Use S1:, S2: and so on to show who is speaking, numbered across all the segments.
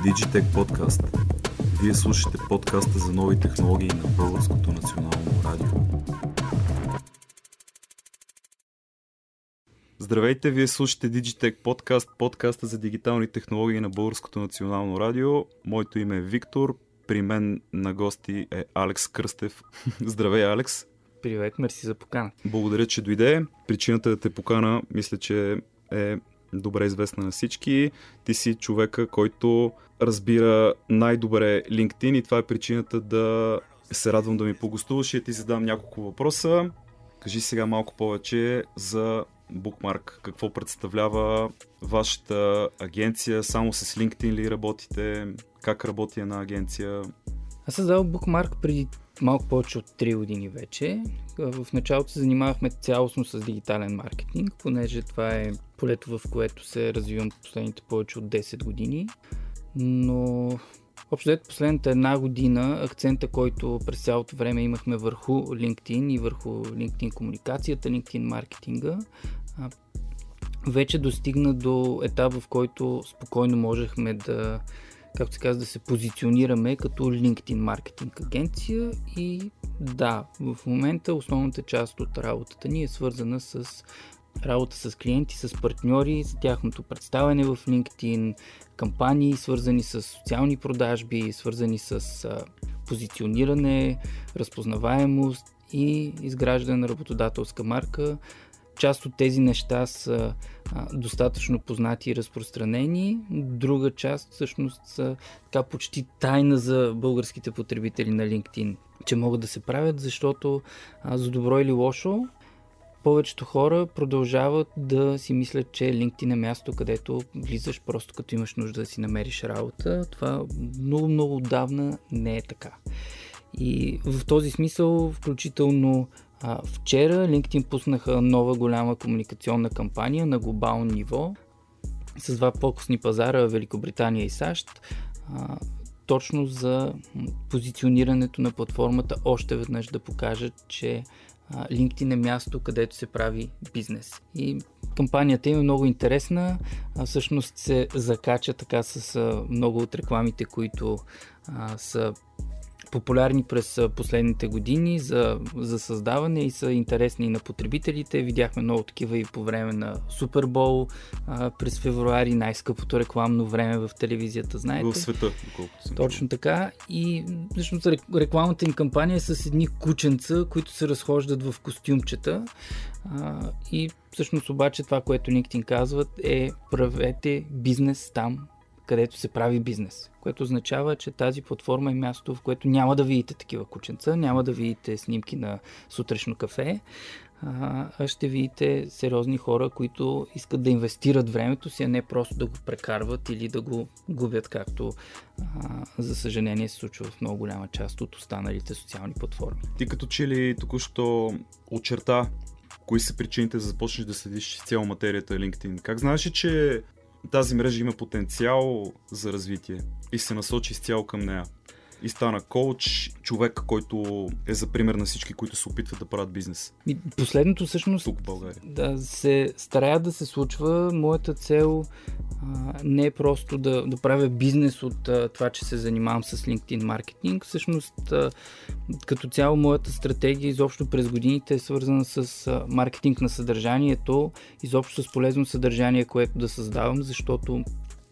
S1: Digitech Podcast. Вие слушате подкаста за нови технологии на Българското национално радио. Здравейте, вие слушате Digitech Podcast, подкаста за дигитални технологии на Българското национално радио. Моето име е Виктор, при мен на гости е Алекс Кръстев. Здравей, Алекс!
S2: Привет, мерси за покана.
S1: Благодаря, че дойде. Причината да те покана, мисля, че е добре известна на всички. Ти си човека, който разбира най-добре LinkedIn и това е причината да се радвам да ми погостуваш и ти задам няколко въпроса. Кажи сега малко повече за Bookmark. Какво представлява вашата агенция? Само с LinkedIn ли работите? Как работи една агенция?
S2: Аз създал Bookmark преди малко повече от 3 години вече. В началото се занимавахме цялостно с дигитален маркетинг, понеже това е полето, в което се развивам последните повече от 10 години. Но Общо след последната една година акцента, който през цялото време имахме върху LinkedIn и върху LinkedIn комуникацията, LinkedIn маркетинга, вече достигна до етап, в който спокойно можехме да както се казва, да се позиционираме като LinkedIn маркетинг агенция. И да, в момента основната част от работата ни е свързана с работа с клиенти, с партньори, за тяхното представяне в LinkedIn, кампании, свързани с социални продажби, свързани с позициониране, разпознаваемост и изграждане на работодателска марка, част от тези неща са а, достатъчно познати и разпространени, друга част всъщност са така почти тайна за българските потребители на LinkedIn, че могат да се правят, защото а, за добро или лошо повечето хора продължават да си мислят, че LinkedIn е място, където влизаш просто като имаш нужда да си намериш работа. Това много, много отдавна не е така. И в този смисъл, включително вчера LinkedIn пуснаха нова голяма комуникационна кампания на глобално ниво с два по-късни пазара Великобритания и САЩ. Точно за позиционирането на платформата още веднъж да покажат, че LinkedIn е място, където се прави бизнес. И кампанията им е много интересна. Всъщност се закача така с много от рекламите, които са популярни през последните години за, за създаване и са интересни на потребителите. Видяхме много такива и по време на Супербол през февруари, най-скъпото рекламно време в телевизията, знаете.
S1: В света, доколкото
S2: съм Точно така. И всъщност рекламната им кампания е с едни кученца, които се разхождат в костюмчета. А, и всъщност обаче това, което LinkedIn казват е правете бизнес там, където се прави бизнес, което означава, че тази платформа е място, в което няма да видите такива кученца, няма да видите снимки на сутрешно кафе, а ще видите сериозни хора, които искат да инвестират времето си, а не просто да го прекарват или да го губят, както а, за съжаление се случва в много голяма част от останалите социални платформи.
S1: Ти като че ли току-що очерта кои са причините да започнеш да следиш цяло материята LinkedIn? Как знаеш, че тази мрежа има потенциал за развитие и се насочи изцяло към нея. И стана коуч, човек, който е за пример на всички, които се опитват да правят бизнес.
S2: И последното всъщност
S1: Тук в България.
S2: Да се старая да се случва. Моята цел а, не е просто да, да правя бизнес от а, това, че се занимавам с LinkedIn маркетинг. Всъщност, а, като цяло, моята стратегия изобщо през годините е свързана с а, маркетинг на съдържанието, изобщо с полезно съдържание, което да създавам, защото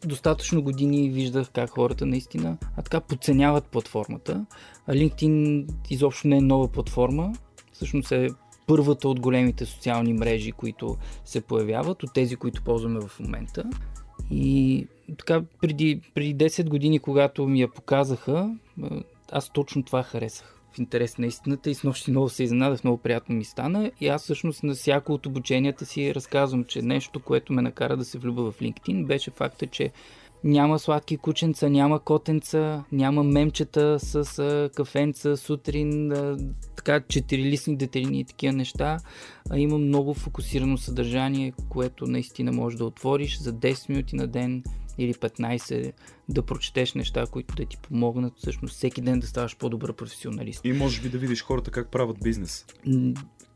S2: достатъчно години виждах как хората наистина а така подценяват платформата. LinkedIn изобщо не е нова платформа, всъщност е първата от големите социални мрежи, които се появяват, от тези, които ползваме в момента. И така, преди, преди 10 години, когато ми я показаха, аз точно това харесах в интерес на истината и с нощи много се изненадах, много приятно ми стана и аз всъщност на всяко от обученията си разказвам, че нещо, което ме накара да се влюба в LinkedIn беше факта, че няма сладки кученца, няма котенца, няма мемчета с а, кафенца сутрин, а, така четирилистни детелини и такива неща. А има много фокусирано съдържание, което наистина можеш да отвориш за 10 минути на ден или 15 да прочетеш неща, които да ти помогнат всъщност всеки ден да ставаш по-добър професионалист.
S1: И може би да видиш хората как правят бизнес.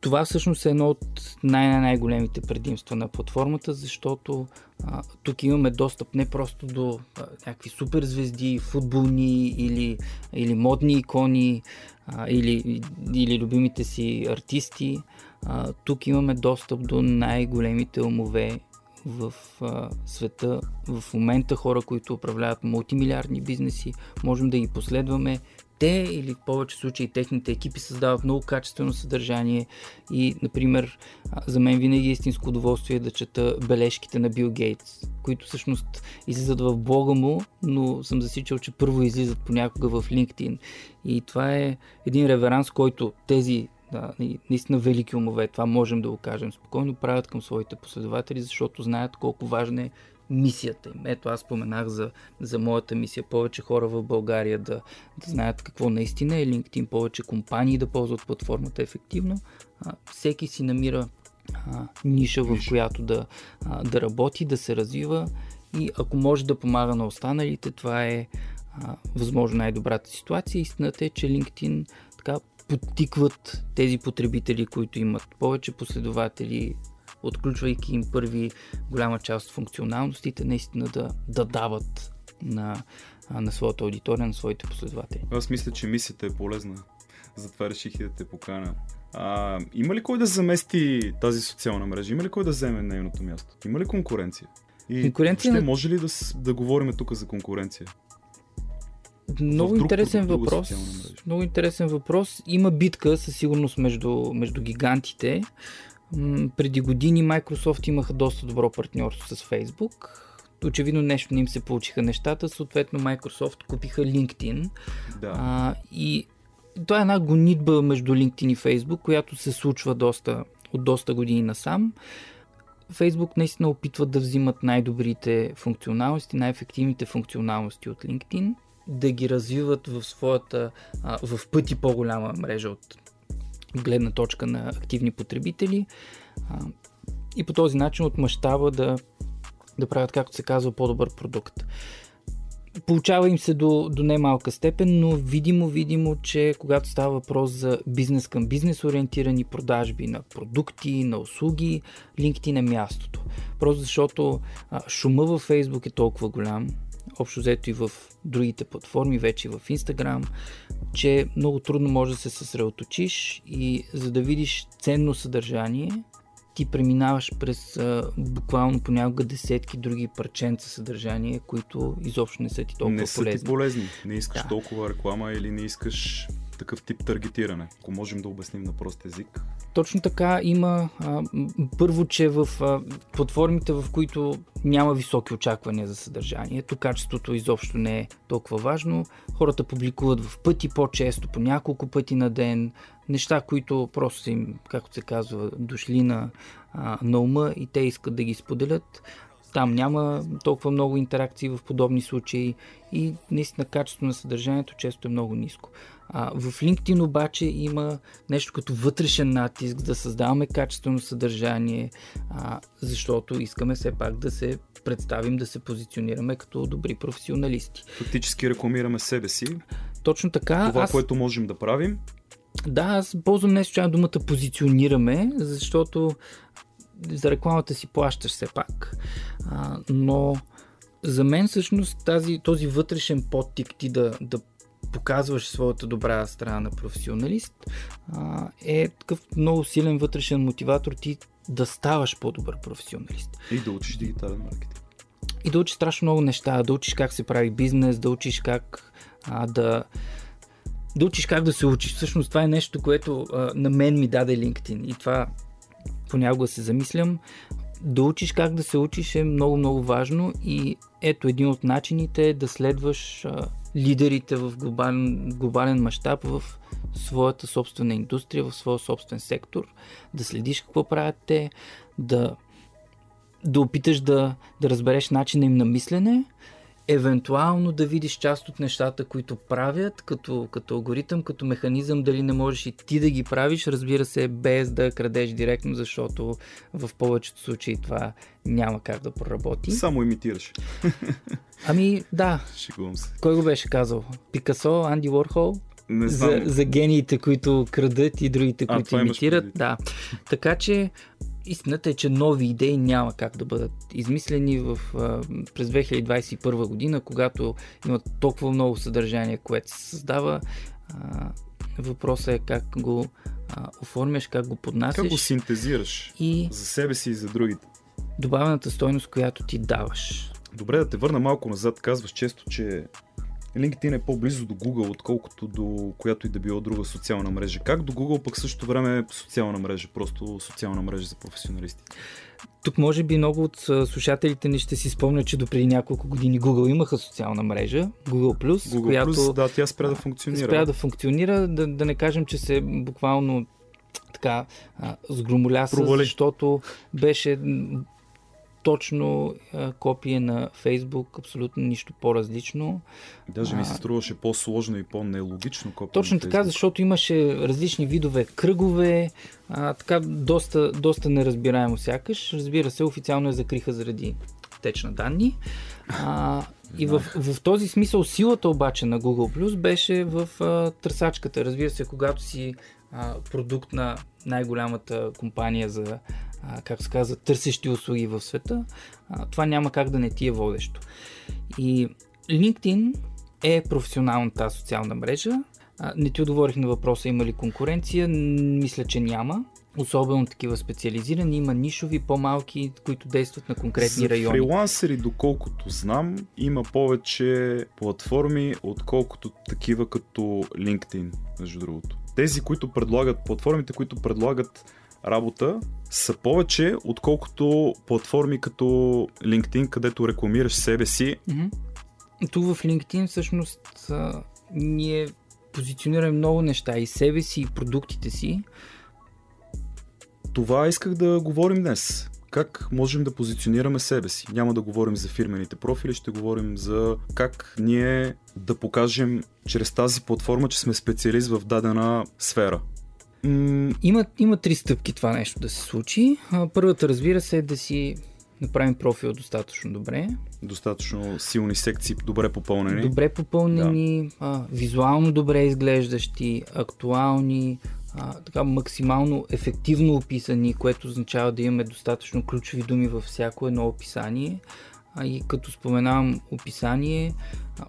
S2: Това всъщност е едно от най-най-големите предимства на платформата, защото а, тук имаме достъп не просто до а, някакви суперзвезди, футболни или, или модни икони, а, или, или любимите си артисти. А, тук имаме достъп до най-големите умове в а, света. В момента хора, които управляват мултимилиардни бизнеси, можем да ги последваме. Те или в повече случаи техните екипи създават много качествено съдържание и, например, за мен винаги е истинско удоволствие да чета бележките на Бил Гейтс, които всъщност излизат в блога му, но съм засичал, че първо излизат понякога в LinkedIn. И това е един реверанс, който тези да, наистина велики умове, това можем да го кажем спокойно, правят към своите последователи, защото знаят колко важна е мисията им. Ето аз споменах за, за моята мисия. Повече хора в България да, да знаят какво наистина е LinkedIn, повече компании да ползват платформата ефективно. А, всеки си намира а, ниша, в която да, а, да работи, да се развива и ако може да помага на останалите, това е а, възможно най-добрата ситуация. Истината е, че LinkedIn така подтикват тези потребители, които имат повече последователи, отключвайки им първи голяма част от функционалностите, наистина да, да дават на, на своята аудитория, на своите последователи.
S1: Аз мисля, че мисията е полезна. Затова реших и да те покана. А, има ли кой да замести тази социална мрежа? Има ли кой да вземе нейното място? Има ли конкуренция? И конкуренция ще може ли да, да говорим тук за конкуренция?
S2: Много интересен въпрос. Много интересен въпрос. Има битка със сигурност между, между гигантите. М- преди години Microsoft имаха доста добро партньорство с Facebook. Очевидно нещо не им се получиха нещата. Съответно Microsoft купиха LinkedIn.
S1: Да.
S2: А, и това е една гонитба между LinkedIn и Facebook, която се случва доста, от доста години насам. Facebook наистина опитват да взимат най-добрите функционалности, най-ефективните функционалности от LinkedIn да ги развиват в своята, а, в пъти по-голяма мрежа от гледна точка на активни потребители а, и по този начин от мащаба да, да правят, както се казва, по-добър продукт. Получава им се до, до немалка степен, но видимо, видимо, че когато става въпрос за бизнес към бизнес ориентирани продажби на продукти, на услуги, LinkedIn е мястото. Просто защото а, шума във Facebook е толкова голям, общо взето и в другите платформи, вече в Instagram, че много трудно може да се съсредоточиш и за да видиш ценно съдържание, ти преминаваш през а, буквално понякога десетки други парченца съдържание, които изобщо не са ти толкова
S1: не са
S2: полезни.
S1: Ти полезни. Не искаш да. толкова реклама или не искаш такъв тип таргетиране, ако можем да обясним на прост език.
S2: Точно така има а, първо, че в а, платформите, в които няма високи очаквания за съдържанието, качеството изобщо не е толкова важно. Хората публикуват в пъти по-често, по няколко пъти на ден, неща, които просто им, както се казва, дошли на, а, на ума и те искат да ги споделят. Там няма толкова много интеракции в подобни случаи и наистина качеството на съдържанието често е много ниско. А, в LinkedIn обаче има нещо като вътрешен натиск да създаваме качествено съдържание, а, защото искаме все пак да се представим, да се позиционираме като добри професионалисти.
S1: Фактически рекламираме себе си.
S2: Точно така.
S1: Това, аз... което можем да правим.
S2: Да, аз ползвам не случайно думата позиционираме, защото за рекламата си плащаш все пак. А, но за мен всъщност тази, този вътрешен подтик ти да, да показваш своята добра страна на професионалист, а, е такъв много силен вътрешен мотиватор ти да ставаш по-добър професионалист.
S1: И да учиш дигитален маркетинг.
S2: И да учиш страшно много неща, да учиш как се прави бизнес, да учиш как а, да да учиш как да се учиш. Всъщност това е нещо, което а, на мен ми даде LinkedIn и това понякога се замислям. Да учиш как да се учиш е много, много важно и ето един от начините е да следваш лидерите в глобален, глобален мащаб в своята собствена индустрия, в своя собствен сектор, да следиш какво правят те, да, да опиташ да, да разбереш начина им на мислене евентуално да видиш част от нещата, които правят, като, като алгоритъм, като механизъм, дали не можеш и ти да ги правиш, разбира се, без да крадеш директно, защото в повечето случаи това няма как да проработи.
S1: Само имитираш.
S2: Ами, да.
S1: Шегувам се.
S2: Кой го беше казал? Пикасо, Анди Уорхол?
S1: Не знам.
S2: За, за гениите, които крадат и другите,
S1: А,
S2: които имитират. Да. Така че истината е, че нови идеи няма как да бъдат измислени в, през 2021 година, когато има толкова много съдържание, което се създава. Въпросът е как го а, оформяш, как го поднасяш
S1: Как го синтезираш?
S2: и
S1: За себе си и за другите.
S2: добавената стойност, която ти даваш.
S1: Добре, да те върна малко назад. Казваш често, че LinkedIn е по-близо до Google, отколкото до която и да било друга социална мрежа. Как до Google пък също време е социална мрежа, просто социална мрежа за професионалисти?
S2: Тук може би много от слушателите ни ще си спомнят, че допреди няколко години Google имаха социална мрежа, Google+,
S1: Google
S2: която
S1: да, тя спря да функционира.
S2: спря да функционира, да, да не кажем, че се буквално така сгромоляса, защото беше точно а, копие на Facebook, абсолютно нищо по-различно.
S1: Даже ми се струваше по-сложно и по-нелогично копие
S2: Точно така, защото имаше различни видове кръгове, а, така доста, доста неразбираемо сякаш. Разбира се, официално я закриха заради теч на данни. А, и в, в този смисъл силата обаче на Google Plus беше в а, търсачката. Разбира се, когато си а, продукт на най-голямата компания за, а, как се казва, търсещи услуги в света, а, това няма как да не ти е водещо. И LinkedIn е професионалната социална мрежа. А, Не ти отговорих на въпроса има ли конкуренция. Мисля, че няма. Особено такива специализирани. Има нишови, по-малки, които действат на конкретни
S1: За
S2: райони.
S1: фрилансери, доколкото знам, има повече платформи, отколкото такива като LinkedIn, между другото. Тези, които предлагат, платформите, които предлагат работа, са повече, отколкото платформи като LinkedIn, където рекламираш себе си.
S2: Мгм. Тук в LinkedIn всъщност а, ние позиционираме много неща и себе си, и продуктите си.
S1: Това исках да говорим днес. Как можем да позиционираме себе си? Няма да говорим за фирмените профили, ще говорим за как ние да покажем чрез тази платформа, че сме специалист в дадена сфера.
S2: Има, има три стъпки това нещо да се случи. Първата, разбира се, е да си направим профил достатъчно добре.
S1: достатъчно силни секции, добре попълнени.
S2: Добре попълнени, а, визуално добре изглеждащи, актуални, а, така максимално ефективно описани, което означава да имаме достатъчно ключови думи във всяко едно описание. А, и като споменавам описание,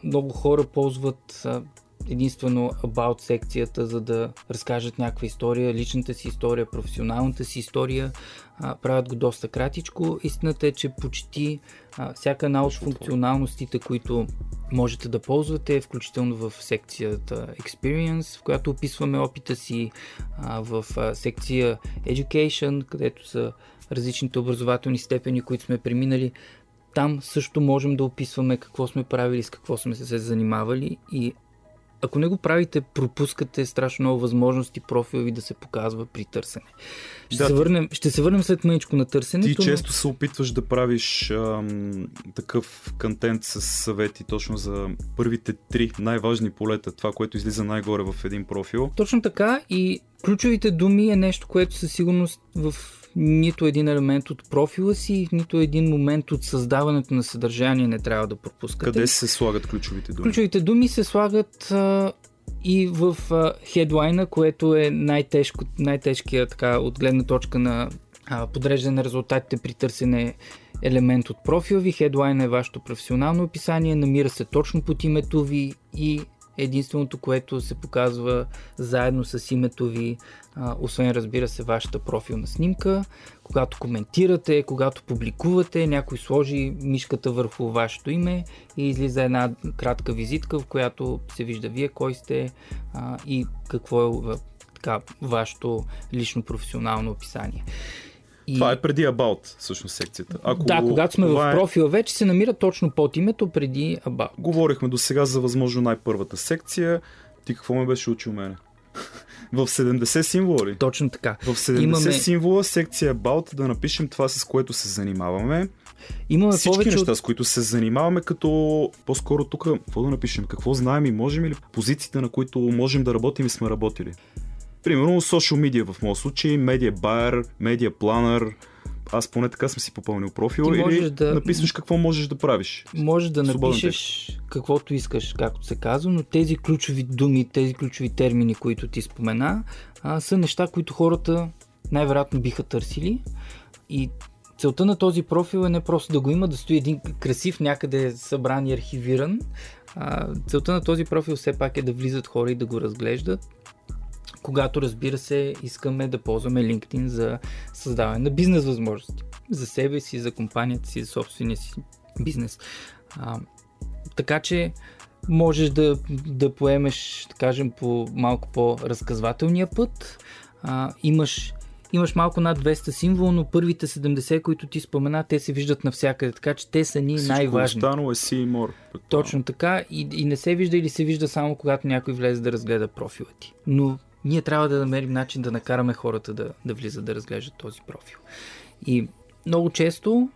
S2: много хора ползват а, единствено About секцията, за да разкажат някаква история, личната си история, професионалната си история. А, правят го доста кратичко. Истината е, че почти а, всяка една от функционалностите, които можете да ползвате, включително в секцията Experience, в която описваме опита си, а, в а, секция Education, където са различните образователни степени, които сме преминали. Там също можем да описваме какво сме правили, с какво сме се занимавали и ако не го правите, пропускате страшно много възможности профила ви да се показва при търсене. Ще,
S1: Да,
S2: се, върнем, ще се върнем след мъничко на търсенето.
S1: Ти
S2: но-
S1: често се опитваш да правиш ам, такъв контент с съвети точно за първите три най-важни полета, това, което излиза най-горе в един профил.
S2: Точно така и ключовите думи е нещо, което със сигурност в нито един елемент от профила си, нито един момент от създаването на съдържание не трябва да пропускате.
S1: Къде се слагат ключовите думи?
S2: Ключовите думи се слагат а, и в а, хедлайна, което е най-тежко, най-тежкия така, от гледна точка на а, подреждане на резултатите при търсене елемент от профила ви. Хедлайн е вашето професионално описание, намира се точно под името ви и единственото, което се показва заедно с името ви, освен разбира се вашата профилна снимка. Когато коментирате, когато публикувате, някой сложи мишката върху вашето име и излиза една кратка визитка, в която се вижда вие кой сте и какво е така, вашето лично професионално описание. И...
S1: Това е преди About, всъщност секцията. Ако
S2: Да, когато сме в
S1: е-
S2: профила, вече се намира точно под името преди About.
S1: Говорихме до сега за възможно най-първата секция. Ти какво ме беше учил мене? В 70 символа ли?
S2: Точно така.
S1: В 70 Имаме... символа секция About да напишем това с което се занимаваме.
S2: Имаме
S1: Всички
S2: повече
S1: неща, от... с които се занимаваме, като по-скоро тук, какво да напишем, какво знаем и можем или позициите, на които можем да работим и сме работили. Примерно, social media в моят случай, media buyer, media planner, аз поне така съм си попълнил профила или да... написваш какво можеш да правиш.
S2: Можеш да напишеш текст. каквото искаш, както се казва, но тези ключови думи, тези ключови термини, които ти спомена, а, са неща, които хората най-вероятно биха търсили и целта на този профил е не просто да го има, да стои един красив някъде събран и архивиран. А, целта на този профил все пак е да влизат хора и да го разглеждат, когато разбира се искаме да ползваме LinkedIn за създаване на бизнес възможности. За себе си, за компанията си, за собствения си бизнес. А, така че можеш да, да поемеш, да кажем, по малко по-разказвателния път. А, имаш имаш малко над 200 символа, но първите 70, които ти спомена, те се виждат навсякъде, така че те са ни Всичко най-важни.
S1: останало е see more.
S2: Точно така и, и не се вижда или се вижда само когато някой влезе да разгледа профила ти. Но ние трябва да намерим начин да накараме хората да, да влизат да разглеждат този профил. И много често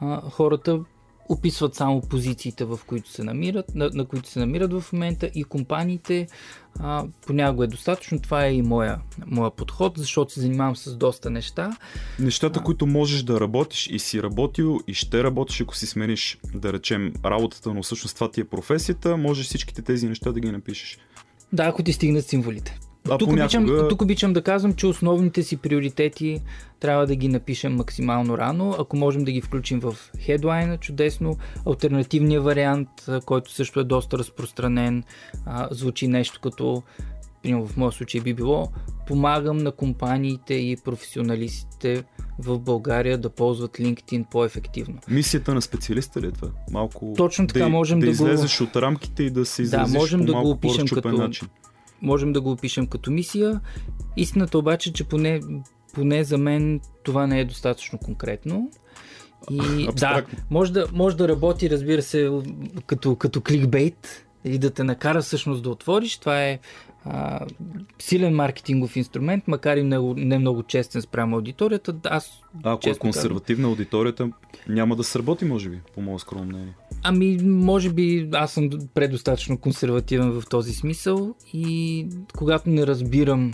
S2: а, хората описват само позициите, в които се намират, на, на които се намират в момента и компаниите. А, понякога е достатъчно. Това е и моя, моя подход, защото се занимавам с доста неща.
S1: Нещата, а... които можеш да работиш и си работил и ще работиш, ако си смениш, да речем, работата, но всъщност това ти е професията, можеш всичките тези неща да ги напишеш.
S2: Да, ако ти стигнат символите. А тук, понякога... обичам, тук обичам да казвам, че основните си приоритети трябва да ги напишем максимално рано. Ако можем да ги включим в хедлайна, чудесно. Альтернативният вариант, който също е доста разпространен, звучи нещо като, примерно в моя случай би било, помагам на компаниите и професионалистите в България да ползват LinkedIn по-ефективно.
S1: Мисията на специалиста ли е това? Малко
S2: Точно така
S1: да,
S2: можем
S1: да,
S2: да
S1: излезеш го... от рамките и да се изразиш
S2: да, можем
S1: по
S2: да го опишем като,
S1: начин
S2: можем да го опишем като мисия. Истината обаче, че поне, поне за мен това не е достатъчно конкретно. И да, може да, може да работи, разбира се, като, като кликбейт и да те накара всъщност да отвориш. Това е а, силен маркетингов инструмент, макар и много, не много честен спрямо аудиторията. Аз,
S1: Ако е консервативна казвам, аудиторията, няма да сработи, може би, по мое скромно мнение.
S2: Ами, може би аз съм предостатъчно консервативен в този смисъл и когато не разбирам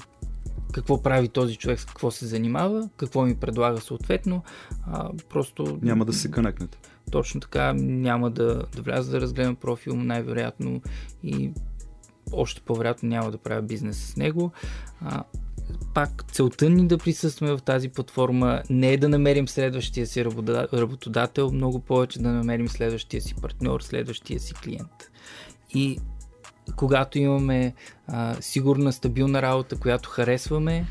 S2: какво прави този човек, с какво се занимава, какво ми предлага съответно, а, просто...
S1: Няма да се кънекнете.
S2: Точно така, няма да, да вляза да разгледам профил, най-вероятно и още по-вероятно няма да правя бизнес с него. А, пак целта ни да присъстваме в тази платформа не е да намерим следващия си работодател, много повече да намерим следващия си партньор, следващия си клиент. И когато имаме а, сигурна, стабилна работа, която харесваме,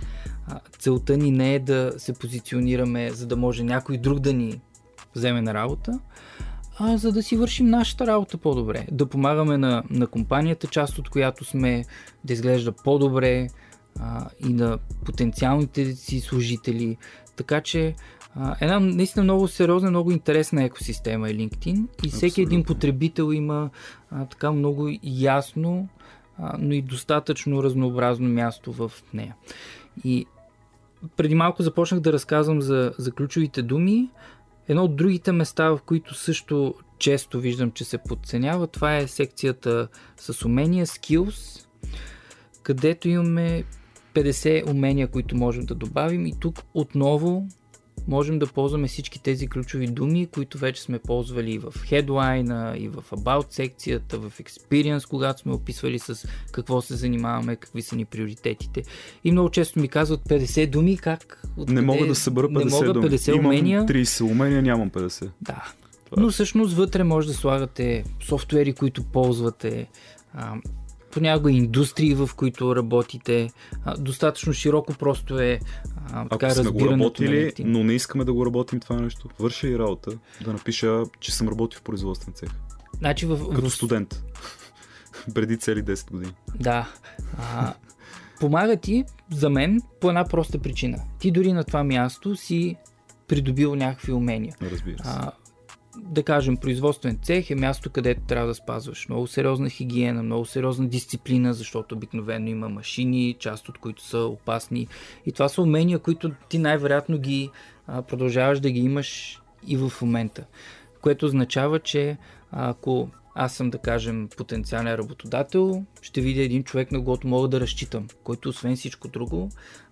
S2: а, целта ни не е да се позиционираме, за да може някой друг да ни вземе на работа, а за да си вършим нашата работа по-добре. Да помагаме на, на компанията, част от която сме да изглежда по-добре а, и на потенциалните си служители. Така че а, една наистина много сериозна, много интересна екосистема е LinkedIn и всеки Абсолютно. един потребител има а, така много ясно, а, но и достатъчно разнообразно място в нея. И преди малко започнах да разказвам за, за ключовите думи. Едно от другите места, в които също често виждам, че се подценява, това е секцията с умения, skills, където имаме 50 умения, които можем да добавим. И тук отново можем да ползваме всички тези ключови думи, които вече сме ползвали и в headline, и в about секцията, в experience, когато сме описвали с какво се занимаваме, какви са ни приоритетите. И много често ми казват 50 думи, как...
S1: Не мога да събера 50
S2: не мога 50
S1: думи.
S2: умения.
S1: Имам 30 умения, нямам 50.
S2: Да. Това. Но всъщност вътре може да слагате софтуери, които ползвате, понякога индустрии, в които работите. А, достатъчно широко просто е а, така
S1: Ако сме го работили, но не искаме да го работим това нещо, върши и работа да напиша, че съм работил в производствен цех.
S2: Значи в,
S1: Като
S2: в...
S1: студент. Преди цели 10 години.
S2: Да. А, помага ти за мен по една проста причина. Ти дори на това място си придобил някакви умения.
S1: Разбира се. А,
S2: да кажем, производствен цех е място, където трябва да спазваш много сериозна хигиена, много сериозна дисциплина, защото обикновено има машини, част от които са опасни. И това са умения, които ти най-вероятно ги а, продължаваш да ги имаш и в момента. Което означава, че ако аз съм, да кажем, потенциален работодател, ще видя един човек, на когото мога да разчитам, който освен всичко друго,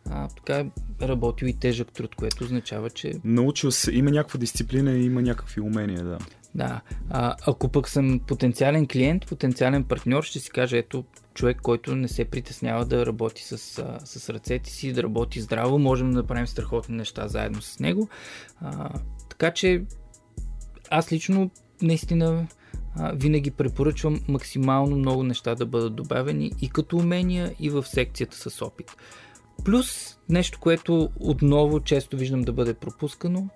S2: а, така е работил и тежък труд, което означава, че...
S1: Научил се, има някаква дисциплина и има някакви умения, да.
S2: Да, а, ако пък съм потенциален клиент, потенциален партньор, ще си кажа, ето, човек, който не се притеснява да работи с, с ръцете си, да работи здраво, можем да направим страхотни неща заедно с него. А, така че аз лично наистина винаги препоръчвам максимално много неща да бъдат добавени и като умения, и в секцията с опит. Плюс нещо, което отново често виждам да бъде пропускано,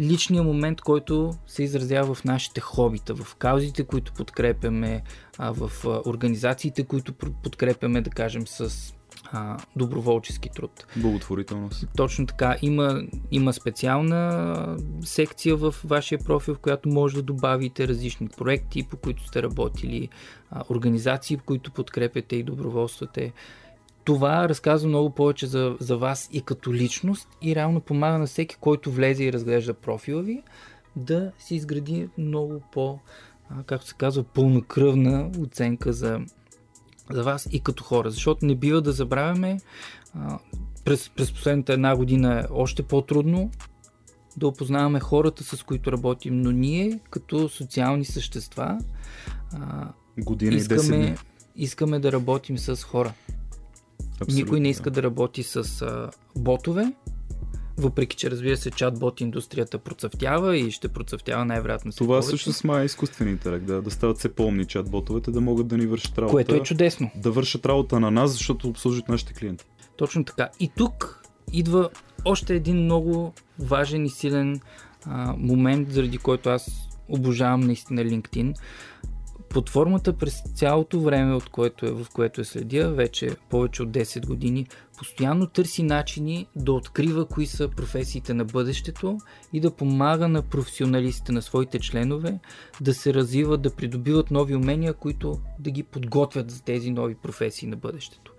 S2: личният момент, който се изразява в нашите хобита, в каузите, които подкрепяме, в организациите, които подкрепяме, да кажем, с а, доброволчески труд.
S1: Благотворителност.
S2: Точно така. Има, има специална секция в вашия профил, в която може да добавите различни проекти, по които сте работили, а, организации, в които подкрепяте и доброволствате. Това разказва много повече за, за вас и като личност и реално помага на всеки, който влезе и разглежда профила ви, да си изгради много по, както се казва, пълнокръвна оценка за, за вас и като хора. Защото не бива да забравяме, а, през, през последната една година е още по-трудно да опознаваме хората, с които работим, но ние като социални същества
S1: а, Година искаме,
S2: искаме да работим с хора. Абсолютно, Никой не иска да, работи с а, ботове, въпреки че разбира се чат-бот индустрията процъфтява и ще процъфтява най-вероятно
S1: Това повече. също с май изкуствен интелект, да, да стават все по-умни чат-ботовете, да могат да ни вършат работа.
S2: Което е чудесно.
S1: Да вършат работа на нас, защото обслужват нашите клиенти.
S2: Точно така. И тук идва още един много важен и силен а, момент, заради който аз обожавам наистина LinkedIn платформата през цялото време, от което е, в което е следя, вече повече от 10 години, постоянно търси начини да открива кои са професиите на бъдещето и да помага на професионалистите, на своите членове да се развиват, да придобиват нови умения, които да ги подготвят за тези нови професии на бъдещето.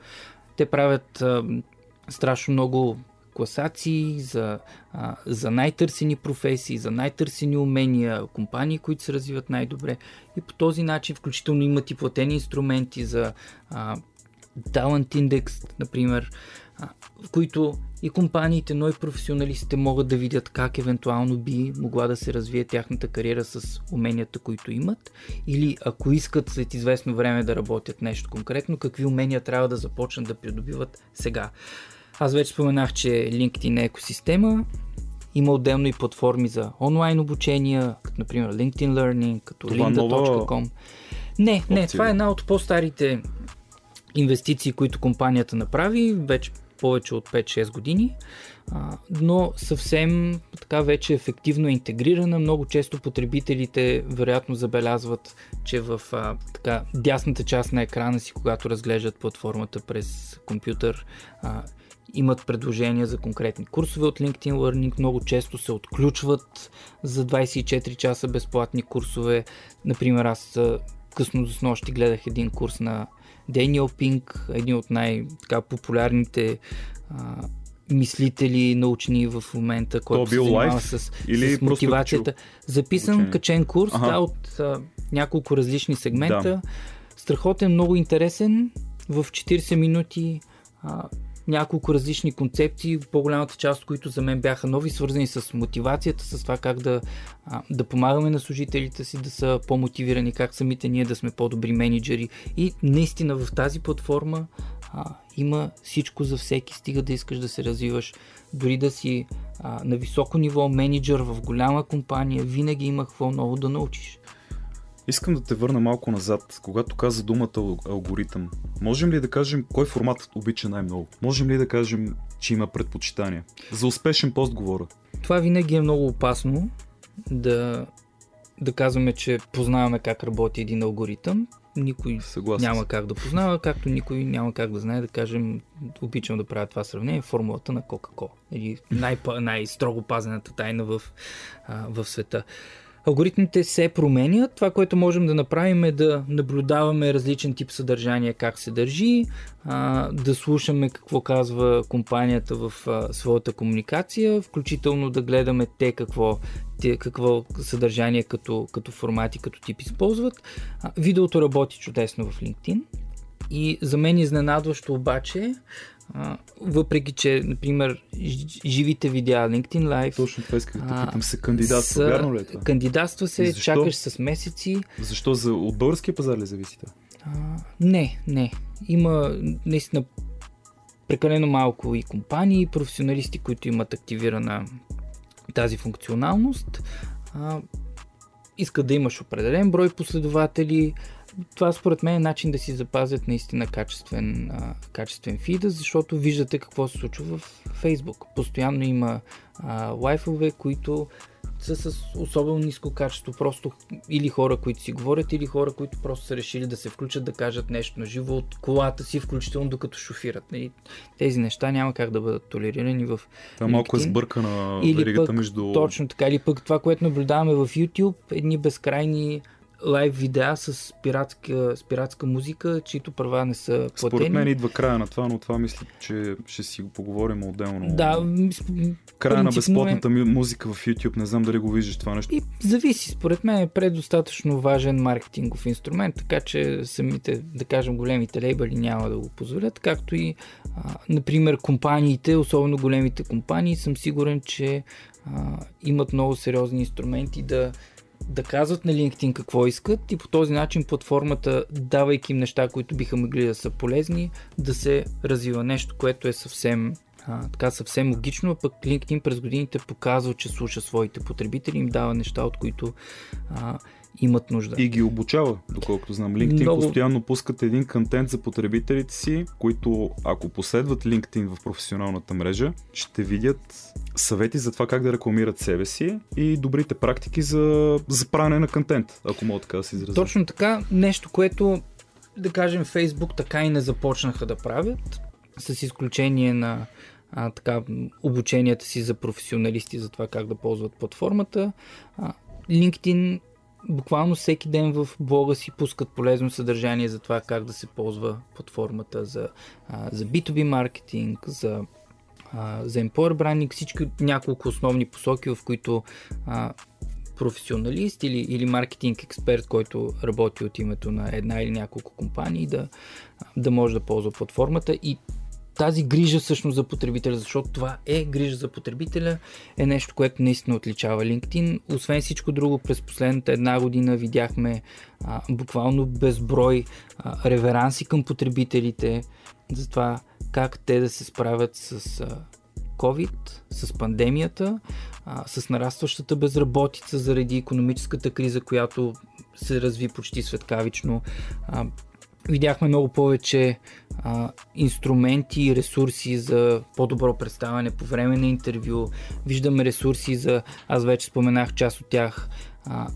S2: Те правят а, страшно много класации, за, а, за най-търсени професии, за най-търсени умения, компании, които се развиват най-добре. И по този начин, включително имат и платени инструменти за а, Talent Index, например, а, в които и компаниите, но и професионалистите могат да видят как евентуално би могла да се развие тяхната кариера с уменията, които имат. Или ако искат след известно време да работят нещо конкретно, какви умения трябва да започнат да придобиват сега. Аз вече споменах, че LinkedIn е екосистема. Има отделно и платформи за онлайн обучения, като например LinkedIn Learning, като lynda.com. Не, не, това е една от по-старите инвестиции, които компанията направи вече повече от 5-6 години, но съвсем така вече ефективно е интегрирана. Много често потребителите вероятно забелязват, че в а, така дясната част на екрана си, когато разглеждат платформата през компютър, а, имат предложения за конкретни курсове от LinkedIn Learning, много често се отключват за 24 часа безплатни курсове. Например, аз късно до нощи гледах един курс на Дениел Пинк, един от най-популярните мислители, научни в момента, който се занимава с, Или с мотивацията. Записан, учение. качен курс ага. да, от а, няколко различни сегмента. Да. Страхотен, много интересен. В 40 минути а, няколко различни концепции, по-голямата част от които за мен бяха нови, свързани с мотивацията, с това как да, да помагаме на служителите си да са по-мотивирани, как самите ние да сме по-добри менеджери. И наистина в тази платформа а, има всичко за всеки, стига да искаш да се развиваш, дори да си а, на високо ниво менеджер в голяма компания, винаги има какво ново да научиш.
S1: Искам да те върна малко назад, когато каза думата алгоритъм. Можем ли да кажем кой формат обича най-много? Можем ли да кажем, че има предпочитания? За успешен пост говоря.
S2: Това винаги е много опасно да, да казваме, че познаваме как работи един алгоритъм. Никой Съгласен няма как да познава, както никой няма как да знае да кажем, обичам да правя това сравнение, формулата на Кока-Кола. Или най- най-строго пазената тайна в, а, в света. Алгоритмите се променят. Това, което можем да направим е да наблюдаваме различен тип съдържание, как се държи, да слушаме какво казва компанията в своята комуникация, включително да гледаме те какво, те, какво съдържание като, като формати, като тип използват. Видеото работи чудесно в LinkedIn. И за мен изненадващо обаче а, въпреки, че, например, живите видеа LinkedIn Live.
S1: Точно това исках да питам се. Кандидатства, вярно ли е това?
S2: Кандидатства се, чакаш с месеци.
S1: Защо? За, от българския пазар ли зависи това?
S2: А, не, не. Има наистина прекалено малко и компании, и професионалисти, които имат активирана тази функционалност. А, искат да имаш определен брой последователи, това според мен е начин да си запазят наистина качествен, а, качествен фида, защото виждате какво се случва в Facebook. Постоянно има а, лайфове, които са с особено ниско качество, просто или хора, които си говорят, или хора, които просто са решили да се включат да кажат нещо на живо от колата си, включително докато шофират. Нали, тези неща няма как да бъдат толерирани в
S1: Това малко е сбъркана веригата между...
S2: Точно така, или пък това, което наблюдаваме в YouTube, едни безкрайни лайв видеа с пиратска, с пиратска музика, чието права не са платени.
S1: Според мен идва края на това, но това мисля, че ще си го поговорим отделно.
S2: Да,
S1: края на безплатната е... музика в YouTube, не знам дали го виждаш това нещо.
S2: И зависи, според мен е предостатъчно важен маркетингов инструмент, така че самите, да кажем, големите лейбъли няма да го позволят, както и, а, например, компаниите, особено големите компании, съм сигурен, че а, имат много сериозни инструменти да да казват на LinkedIn какво искат и по този начин платформата, давайки им неща, които биха могли да са полезни, да се развива нещо, което е съвсем а, така съвсем логично, а пък LinkedIn през годините показва, че слуша своите потребители, им дава неща, от които а, имат нужда.
S1: И ги обучава, доколкото знам. LinkedIn Много... постоянно пускат един контент за потребителите си, които ако последват LinkedIn в професионалната мрежа, ще видят съвети за това как да рекламират себе си и добрите практики за, за правене на контент, ако мога така да се изразя.
S2: Точно така, нещо, което да кажем Facebook така и не започнаха да правят, с изключение на а, така, обученията си за професионалисти за това как да ползват платформата. А, LinkedIn буквално всеки ден в блога си пускат полезно съдържание за това как да се ползва платформата за, за B2B маркетинг, за, за employer branding, всички няколко основни посоки, в които професионалист или, или маркетинг експерт, който работи от името на една или няколко компании, да, да може да ползва платформата. И тази грижа всъщност за потребителя, защото това е грижа за потребителя, е нещо, което наистина отличава LinkedIn. Освен всичко друго, през последната една година видяхме а, буквално безброй а, реверанси към потребителите за това как те да се справят с а, COVID, с пандемията, а, с нарастващата безработица заради економическата криза, която се разви почти светкавично. А, видяхме много повече а, инструменти и ресурси за по-добро представяне по време на интервю. Виждаме ресурси за, аз вече споменах част от тях, а,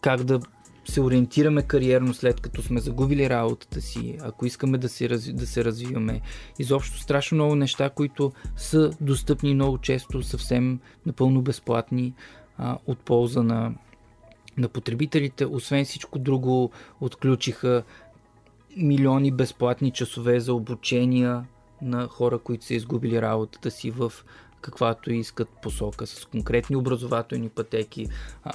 S2: как да се ориентираме кариерно след като сме загубили работата си, ако искаме да се, разви, да се развиваме. Изобщо страшно много неща, които са достъпни много често съвсем напълно безплатни а, от полза на, на потребителите. Освен всичко друго, отключиха милиони безплатни часове за обучения на хора, които са изгубили работата си в каквато искат посока, с конкретни образователни пътеки,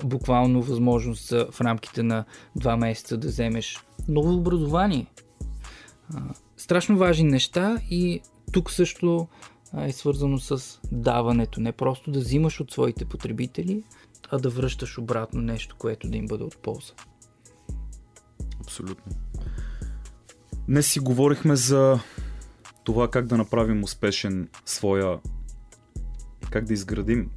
S2: буквално възможност в рамките на два месеца да вземеш ново образование. Страшно важни неща и тук също е свързано с даването. Не просто да взимаш от своите потребители, а да връщаш обратно нещо, което да им бъде от полза.
S1: Абсолютно. Днес си говорихме за това как да направим успешен своя, как да изградим,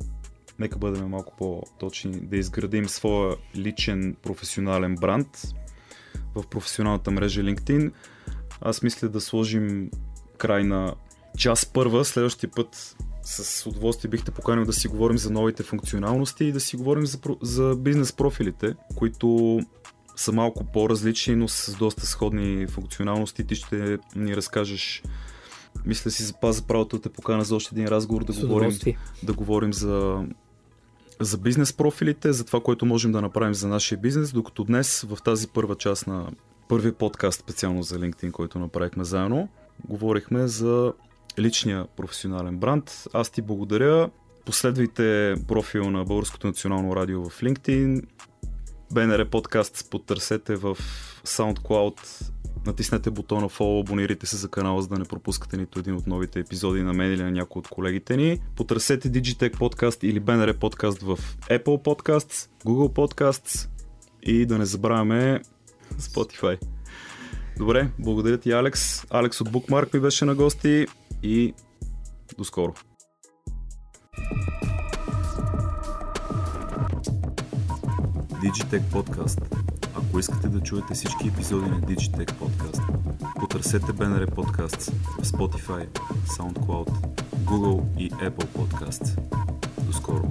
S1: нека бъдем малко по-точни, да изградим своя личен професионален бранд в професионалната мрежа LinkedIn. Аз мисля да сложим край на час първа, следващия път с удоволствие бихте поканил да си говорим за новите функционалности и да си говорим за, за бизнес профилите, които са малко по-различни, но с доста сходни функционалности. Ти ще ни разкажеш мисля си запаза правото да те покана за още един разговор, да, говорим, да говорим за за бизнес профилите, за това, което можем да направим за нашия бизнес, докато днес в тази първа част на първия подкаст, специално за LinkedIn, който направихме заедно, говорихме за личния професионален бранд. Аз ти благодаря. Последвайте профил на Българското национално радио в LinkedIn. БНР подкаст потърсете в SoundCloud. Натиснете бутона follow, абонирайте се за канала, за да не пропускате нито един от новите епизоди на мен или на някой от колегите ни. Потърсете Digitech подкаст или БНР подкаст в Apple Podcasts, Google Podcasts и да не забравяме Spotify. Добре, благодаря ти Алекс. Алекс от Bookmark ми беше на гости и до скоро. Digitech Podcast. Ако искате да чуете всички епизоди на Digitech Podcast, потърсете BNR Podcasts в Spotify, SoundCloud, Google и Apple Podcasts. До скоро!